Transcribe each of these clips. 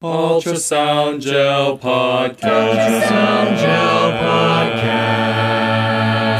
Ultrasound Gel Podcast. Ultrasound Gel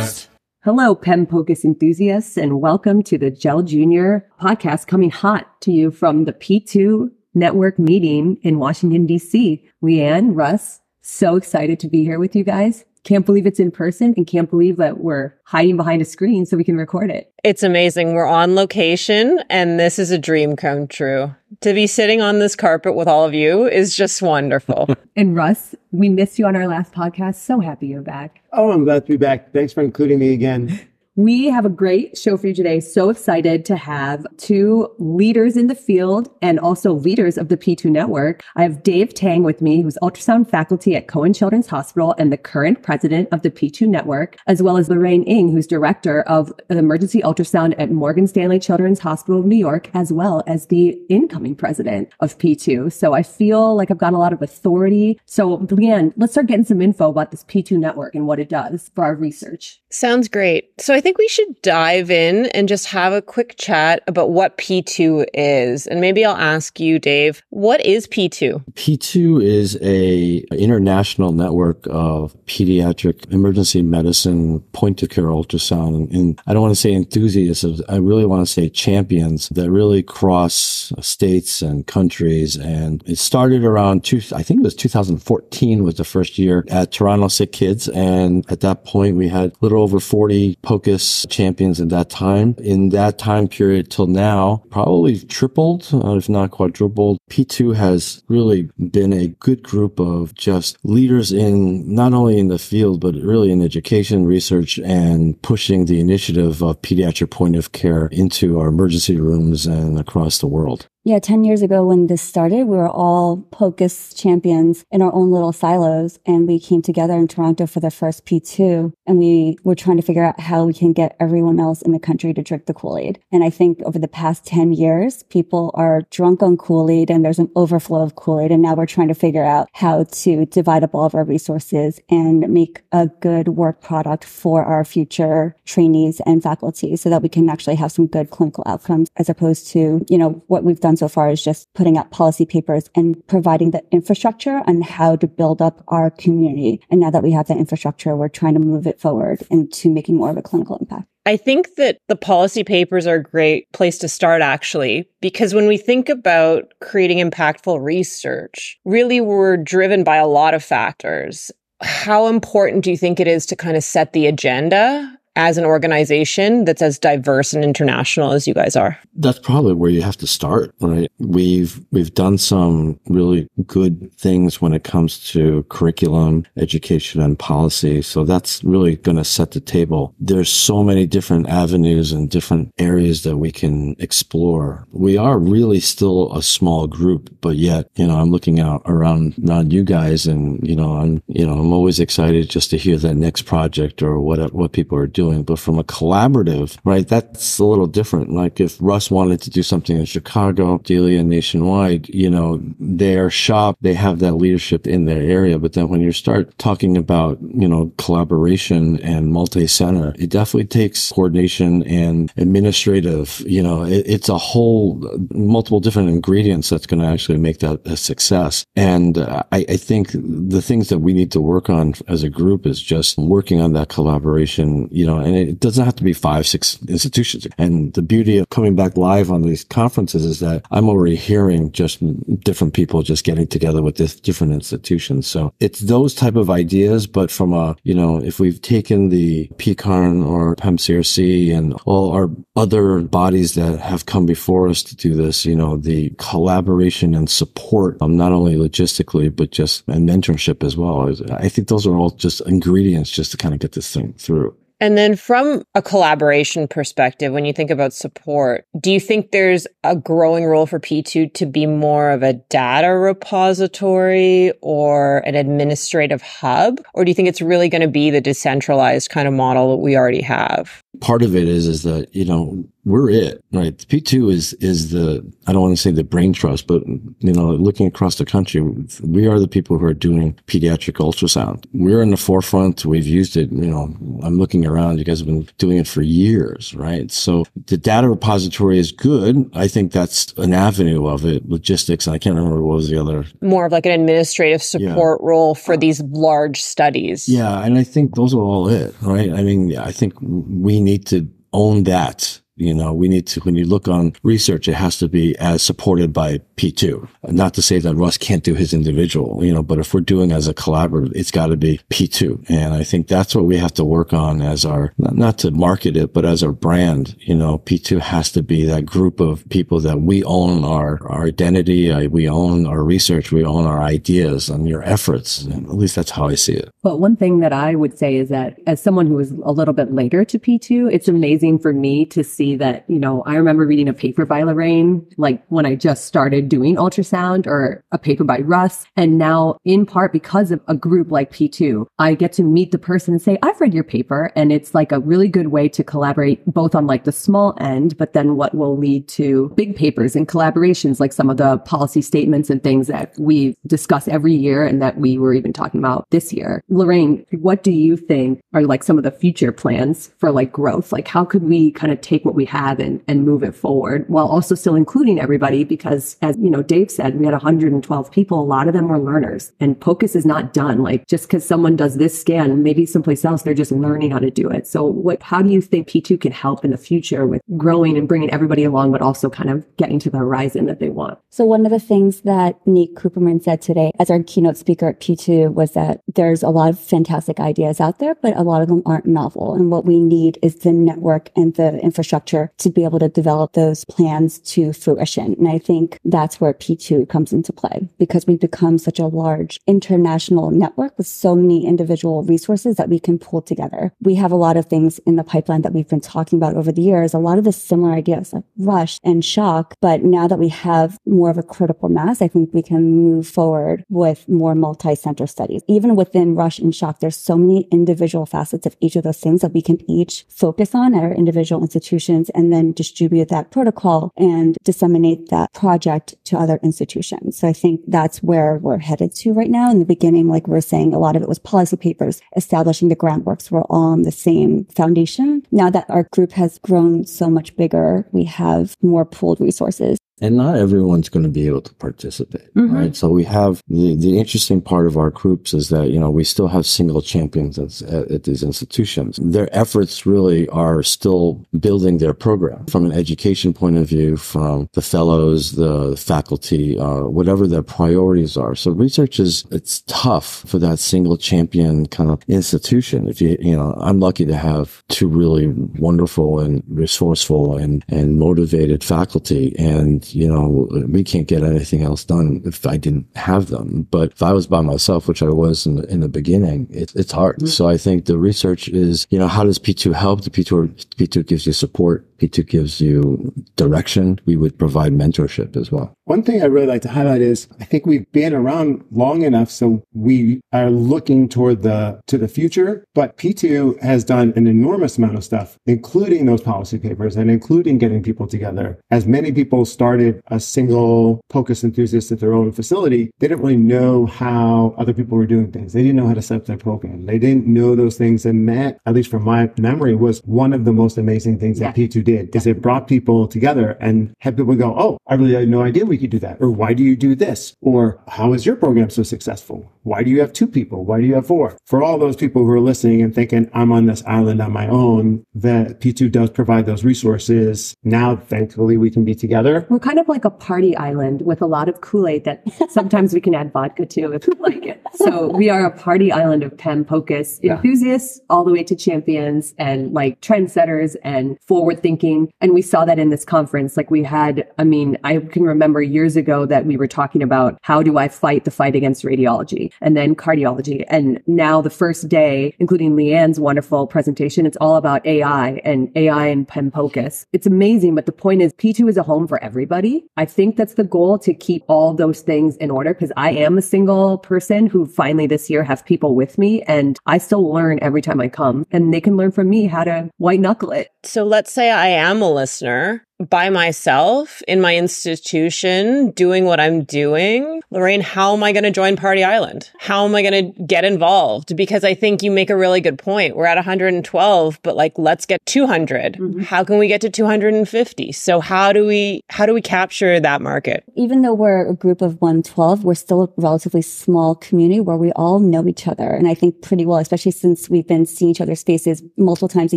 Podcast. Hello, PEM POCUS enthusiasts, and welcome to the Gel Junior podcast coming hot to you from the P2 network meeting in Washington, D.C. Leanne, Russ, so excited to be here with you guys. Can't believe it's in person and can't believe that we're hiding behind a screen so we can record it. It's amazing. We're on location and this is a dream come true. To be sitting on this carpet with all of you is just wonderful. and Russ, we missed you on our last podcast. So happy you're back. Oh, I'm glad to be back. Thanks for including me again. We have a great show for you today. So excited to have two leaders in the field and also leaders of the P2 network. I have Dave Tang with me, who's ultrasound faculty at Cohen Children's Hospital and the current president of the P2 network, as well as Lorraine Ng, who's director of emergency ultrasound at Morgan Stanley Children's Hospital of New York, as well as the incoming president of P2. So I feel like I've got a lot of authority. So Leanne, let's start getting some info about this P2 network and what it does for our research. Sounds great. So I think we should dive in and just have a quick chat about what P2 is. And maybe I'll ask you, Dave, what is P2? P2 is a international network of pediatric emergency medicine point of care ultrasound. And I don't want to say enthusiasts, I really want to say champions that really cross states and countries. And it started around two, I think it was 2014 was the first year at Toronto Sick Kids. And at that point, we had little over 40 POCUS champions at that time. In that time period till now, probably tripled, uh, if not quadrupled. P2 has really been a good group of just leaders in not only in the field, but really in education, research, and pushing the initiative of pediatric point of care into our emergency rooms and across the world. Yeah, 10 years ago when this started, we were all POCUS champions in our own little silos. And we came together in Toronto for the first P2. And we were trying to figure out how we can get everyone else in the country to drink the Kool-Aid. And I think over the past 10 years, people are drunk on Kool-Aid and there's an overflow of Kool-Aid. And now we're trying to figure out how to divide up all of our resources and make a good work product for our future trainees and faculty so that we can actually have some good clinical outcomes as opposed to, you know, what we've done done so far is just putting out policy papers and providing the infrastructure on how to build up our community. And now that we have that infrastructure, we're trying to move it forward into making more of a clinical impact. I think that the policy papers are a great place to start, actually, because when we think about creating impactful research, really we're driven by a lot of factors. How important do you think it is to kind of set the agenda as an organization that's as diverse and international as you guys are? That's probably where you have to start, right? We've we've done some really good things when it comes to curriculum, education and policy. So that's really going to set the table. There's so many different avenues and different areas that we can explore. We are really still a small group, but yet, you know, I'm looking out around around you guys and, you know, I'm, you know, I'm always excited just to hear that next project or what what people are doing doing. But from a collaborative, right, that's a little different. Like if Russ wanted to do something in Chicago, Delia nationwide, you know, their shop, they have that leadership in their area. But then when you start talking about, you know, collaboration and multi-center, it definitely takes coordination and administrative, you know, it, it's a whole multiple different ingredients that's going to actually make that a success. And uh, I, I think the things that we need to work on as a group is just working on that collaboration, you know, know, and it doesn't have to be five, six institutions. And the beauty of coming back live on these conferences is that I'm already hearing just different people just getting together with this different institutions. So it's those type of ideas, but from a, you know, if we've taken the PECARN or PEMCRC and all our other bodies that have come before us to do this, you know, the collaboration and support, um, not only logistically, but just and mentorship as well. I think those are all just ingredients just to kind of get this thing through. And then from a collaboration perspective, when you think about support, do you think there's a growing role for P2 to be more of a data repository or an administrative hub? Or do you think it's really going to be the decentralized kind of model that we already have? Part of it is, is that, you know, we're it, right? P2 is, is the, I don't want to say the brain trust, but, you know, looking across the country, we are the people who are doing pediatric ultrasound. We're in the forefront. We've used it, you know, I'm looking around. You guys have been doing it for years, right? So the data repository is good. I think that's an avenue of it. Logistics, I can't remember what was the other. More of like an administrative support yeah. role for these large studies. Yeah. And I think those are all it, right? I mean, I think we need to own that you know, we need to, when you look on research, it has to be as supported by P2. Not to say that Russ can't do his individual, you know, but if we're doing as a collaborative, it's got to be P2. And I think that's what we have to work on as our, not, to market it, but as our brand, you know, P2 has to be that group of people that we own our, our identity, uh, we own our research, we own our ideas and your efforts. And at least that's how I see it. But one thing that I would say is that as someone who was a little bit later to P2, it's amazing for me to see that, you know, I remember reading a paper by Lorraine, like when I just started doing ultrasound or a paper by Russ. And now in part because of a group like P2, I get to meet the person and say, I've read your paper. And it's like a really good way to collaborate both on like the small end, but then what will lead to big papers and collaborations, like some of the policy statements and things that we discuss every year and that we were even talking about this year. Lorraine, what do you think are like some of the future plans for like growth? Like how could we kind of take what what we have and, and move it forward while also still including everybody because as you know dave said we had 112 people. A lot of them were learners. And pocus is not done. Like just because someone does this scan maybe someplace else they're just learning how to do it. So what how do you think p2 can help in the future with growing and bringing everybody along but also kind of getting to the horizon that they want? So one of the things that nick Kuppermann said today as our keynote speaker at p2 was that there's a lot of fantastic ideas out there but a lot of them aren't novel. And what we need is the network and the infrastructure infrastructure to be able to develop those plans to fruition. And I think that's where P2 comes into play because we've become such a large international network with so many individual resources that we can pull together. We have a lot of things in the pipeline that we've been talking about over the years, a lot of the similar ideas like rush and shock. But now that we have more of a critical mass, I think we can move forward with more multi-center studies. Even within rush and shock, there's so many individual facets of each of those things that we can each focus on at our individual institutions institutions and then distribute that protocol and disseminate that project to other institutions. So I think that's where we're headed to right now. In the beginning, like we're saying, a lot of it was policy papers establishing the groundworks. We're all on the same foundation. Now that our group has grown so much bigger, we have more pooled resources and not everyone's going to be able to participate, mm-hmm. right? So we have the, the interesting part of our groups is that, you know, we still have single champions at, at, these institutions. Their efforts really are still building their program from an education point of view, from the fellows, the faculty, uh, whatever their priorities are. So research is, it's tough for that single champion kind of institution. If you, you know, I'm lucky to have two really wonderful and resourceful and, and motivated faculty and you know, we can't get anything else done if I didn't have them. But if I was by myself, which I was in the, in the beginning, it, it's hard. Mm-hmm. So I think the research is, you know, how does P2 help? The P2, P2 gives you support. P2 gives you direction. We would provide mentorship as well. One thing I really like to highlight is I think we've been around long enough so we are looking toward the to the future, but P2 has done an enormous amount of stuff, including those policy papers and including getting people together. As many people started a single POCUS enthusiast at their own facility, they didn't really know how other people were doing things. They didn't know how to set up their program. They didn't know those things. And that, at least from my memory, was one of the most amazing things yeah. that P2 did did is it brought people together and had people go, Oh, I really had no idea we could do that. Or why do you do this? Or how is your program so successful? Why do you have two people? Why do you have four? For all those people who are listening and thinking I'm on this island on my own, that P2 does provide those resources. Now, thankfully, we can be together. Kind of like a party island with a lot of Kool-Aid that sometimes we can add vodka to if we like it. So we are a party island of PEM POCUS enthusiasts yeah. all the way to champions and like trendsetters and forward thinking thinking. And we saw that in this conference. Like we had, I mean, I can remember years ago that we were talking about how do I fight the fight against radiology? and then cardiology. And now the first day, including Leanne's wonderful presentation, it's all about AI and AI and PEMPOCUS. It's amazing, but the point is P2 is a home for everybody. I think that's the goal to keep all those things in order because I am a single person who finally this year have people with me and I still learn every time I come and they can learn from me how to white knuckle it. So let's say I am a listener by myself in my institution doing what I'm doing, Lorraine, how am I going to join Party Island? How am I going to get involved? Because I think you make a really good point. We're at 112, but like, let's get 200. Mm-hmm. How can we get to 250? So how do we, how do we capture that market? Even though we're a group of 112, we're still a relatively small community where we all know each other. And I think pretty well, especially since we've been seeing each other's faces multiple times a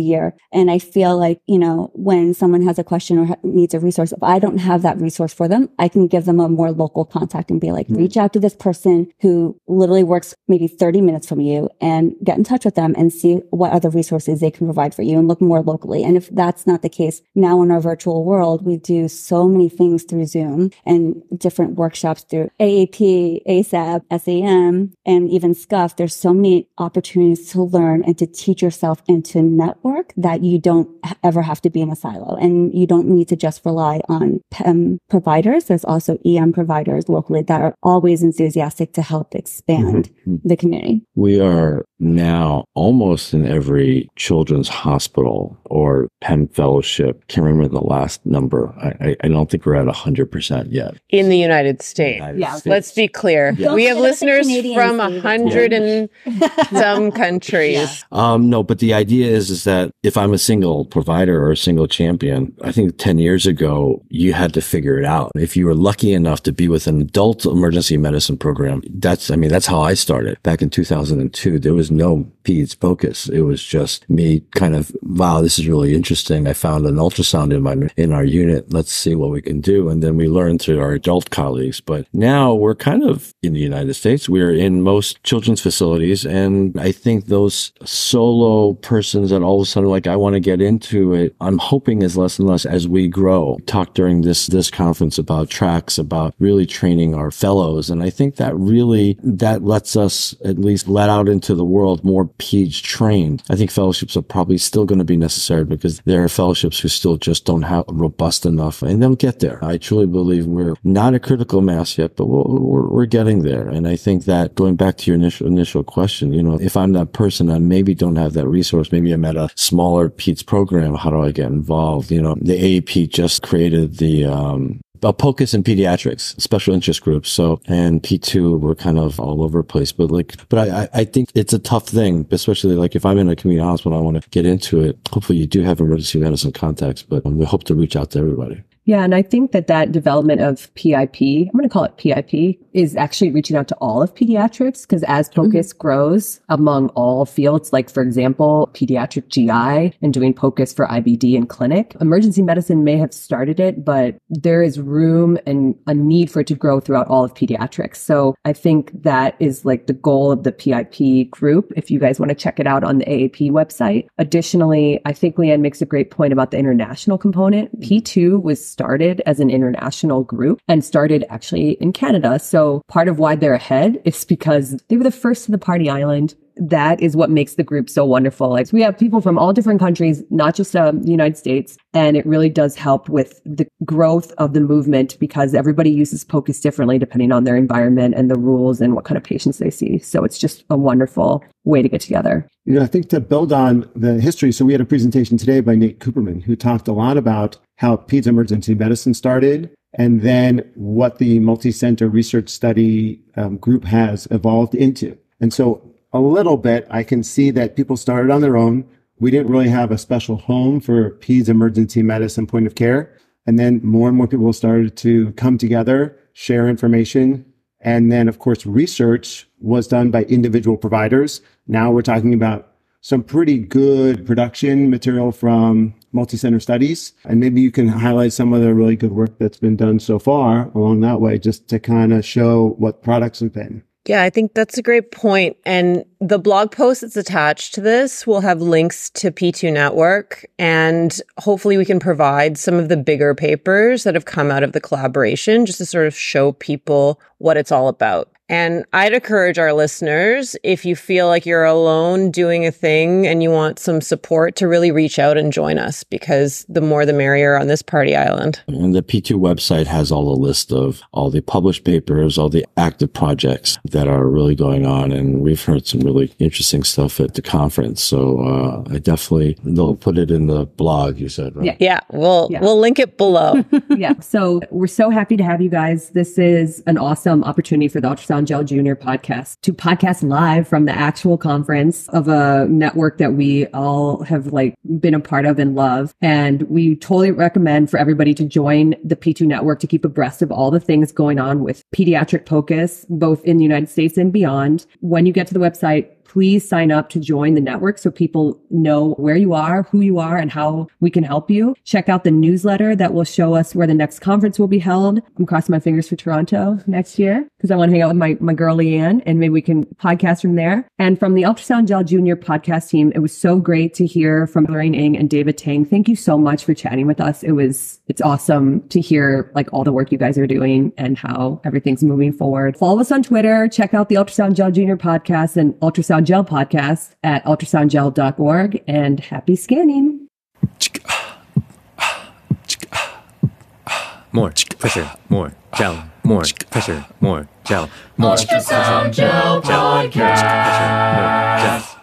year. And I feel like, you know, when someone has a question or needs a resource, if I don't have that resource for them, I can give them a more local contact and be like, mm-hmm. reach out to this person who literally works maybe 30 minutes from you and get in touch with them and see what other resources they can provide for you and look more locally. And if that's not the case now in our virtual world, we do so many things through Zoom and different workshops through AAP, ACEP, SAM, and even SCUF. There's so many opportunities to learn and to teach yourself and to network that you don't ever have to be in a silo and you don't need to just rely on PEM providers. There's also EM providers locally that are always enthusiastic to help expand mm-hmm. the community. We are now almost in every children's hospital or PEM fellowship. Can't remember the last number. I, I don't think we're at 100% yet. In the United States. United yeah. States. Let's be clear. Yeah. We have listeners from a hundred and some countries. Yeah. Um, no, but the idea is, is that if I'm a single provider or a single champion, I think 10 years ago, you had to figure it out. If you were lucky enough to be with an adult emergency medicine program, that's, I mean, that's how I started back in 2002. There was no PEDS focus. It was just me kind of, wow, this is really interesting. I found an ultrasound in my, in our unit. Let's see what we can do. And then we learned through our adult colleagues. But now we're kind of in the United States. We're in most children's facilities. And I think those solo persons that all of a sudden like, I want to get into it, I'm hoping is less and less as we grow. Talk during this, this conference about tracks, about really training our fellows. And I think that really, that lets us at least let out into the world more PEDS trained. I think fellowships are probably still going to be necessary because there are fellowships who still just don't have robust enough and they'll get there. I truly believe we're not a critical mass yet, but we're, we're getting there. And I think that going back to your initial, initial question, you know, if I'm that person, I maybe don't have that resource. Maybe I'm at a smaller PEDS program. How do I get involved? You know, the AAP just created the, um, a POCUS in pediatrics, special interest groups. So, and P2, we're kind of all over the place, but like, but I, I think it's a tough thing, especially like if I'm in a community hospital, I want to get into it. Hopefully you do have emergency medicine contacts, but we hope to reach out to everybody. Yeah. And I think that that development of PIP, I'm going to call it PIP, is actually reaching out to all of pediatrics because as POCUS mm-hmm. grows among all fields, like for example, pediatric GI and doing POCUS for IBD in clinic, emergency medicine may have started it, but there is room and a need for it to grow throughout all of pediatrics. So I think that is like the goal of the PIP group. If you guys want to check it out on the AAP website. Additionally, I think Leanne makes a great point about the international component. P2 was started as an international group and started actually in Canada. So part of why they're ahead is because they were the first to the party island that is what makes the group so wonderful. Like we have people from all different countries, not just um, the United States, and it really does help with the growth of the movement because everybody uses POCUS differently depending on their environment and the rules and what kind of patients they see. So it's just a wonderful way to get together. You know, I think to build on the history, so we had a presentation today by Nate Kuppermann who talked a lot about how PEDS emergency medicine started and then what the multi-center research study um, group has evolved into. And so a little bit, I can see that people started on their own. We didn't really have a special home for PEDS emergency medicine point of care. And then more and more people started to come together, share information. And then, of course, research was done by individual providers. Now we're talking about some pretty good production material from multi-center studies. And maybe you can highlight some of the really good work that's been done so far along that way, just to kind of show what products have been. Yeah, I think that's a great point. And the blog post that's attached to this will have links to P2 Network. And hopefully we can provide some of the bigger papers that have come out of the collaboration just to sort of show people what it's all about. And I'd encourage our listeners, if you feel like you're alone doing a thing and you want some support, to really reach out and join us because the more the merrier on this party island. And the P2 website has all the list of all the published papers, all the active projects that are really going on. And we've heard some really interesting stuff at the conference. So uh, I definitely, they'll put it in the blog, you said, right? Yeah. Yeah, we'll Yeah. we'll link it below. yeah. So we're so happy to have you guys. This is an awesome opportunity for the Ultrasound Gel Junior podcast to podcast live from the actual conference of a network that we all have like been a part of and love. And we totally recommend for everybody to join the P2 network to keep abreast of all the things going on with pediatric POCUS, both in the United States and beyond. When you get to the website, please sign up to join the network so people know where you are, who you are, and how we can help you. Check out the newsletter that will show us where the next conference will be held. I'm crossing my fingers for Toronto next year because I want to hang out with my, my girl Leanne and maybe we can podcast from there. And from the Ultrasound Gel Junior podcast team, it was so great to hear from Lorraine Ng and David Tang. Thank you so much for chatting with us. It was, it's awesome to hear like all the work you guys are doing and how everything's moving forward. Follow us on Twitter. Check out the Ultrasound Gel Junior podcast and Ultrasound Gel podcast at ultrasoundgel.org and happy scanning. More. Pressure, more. Gel, more. Pressure, more. Gel, more. Ultrasound Gel pressure, more. Gel.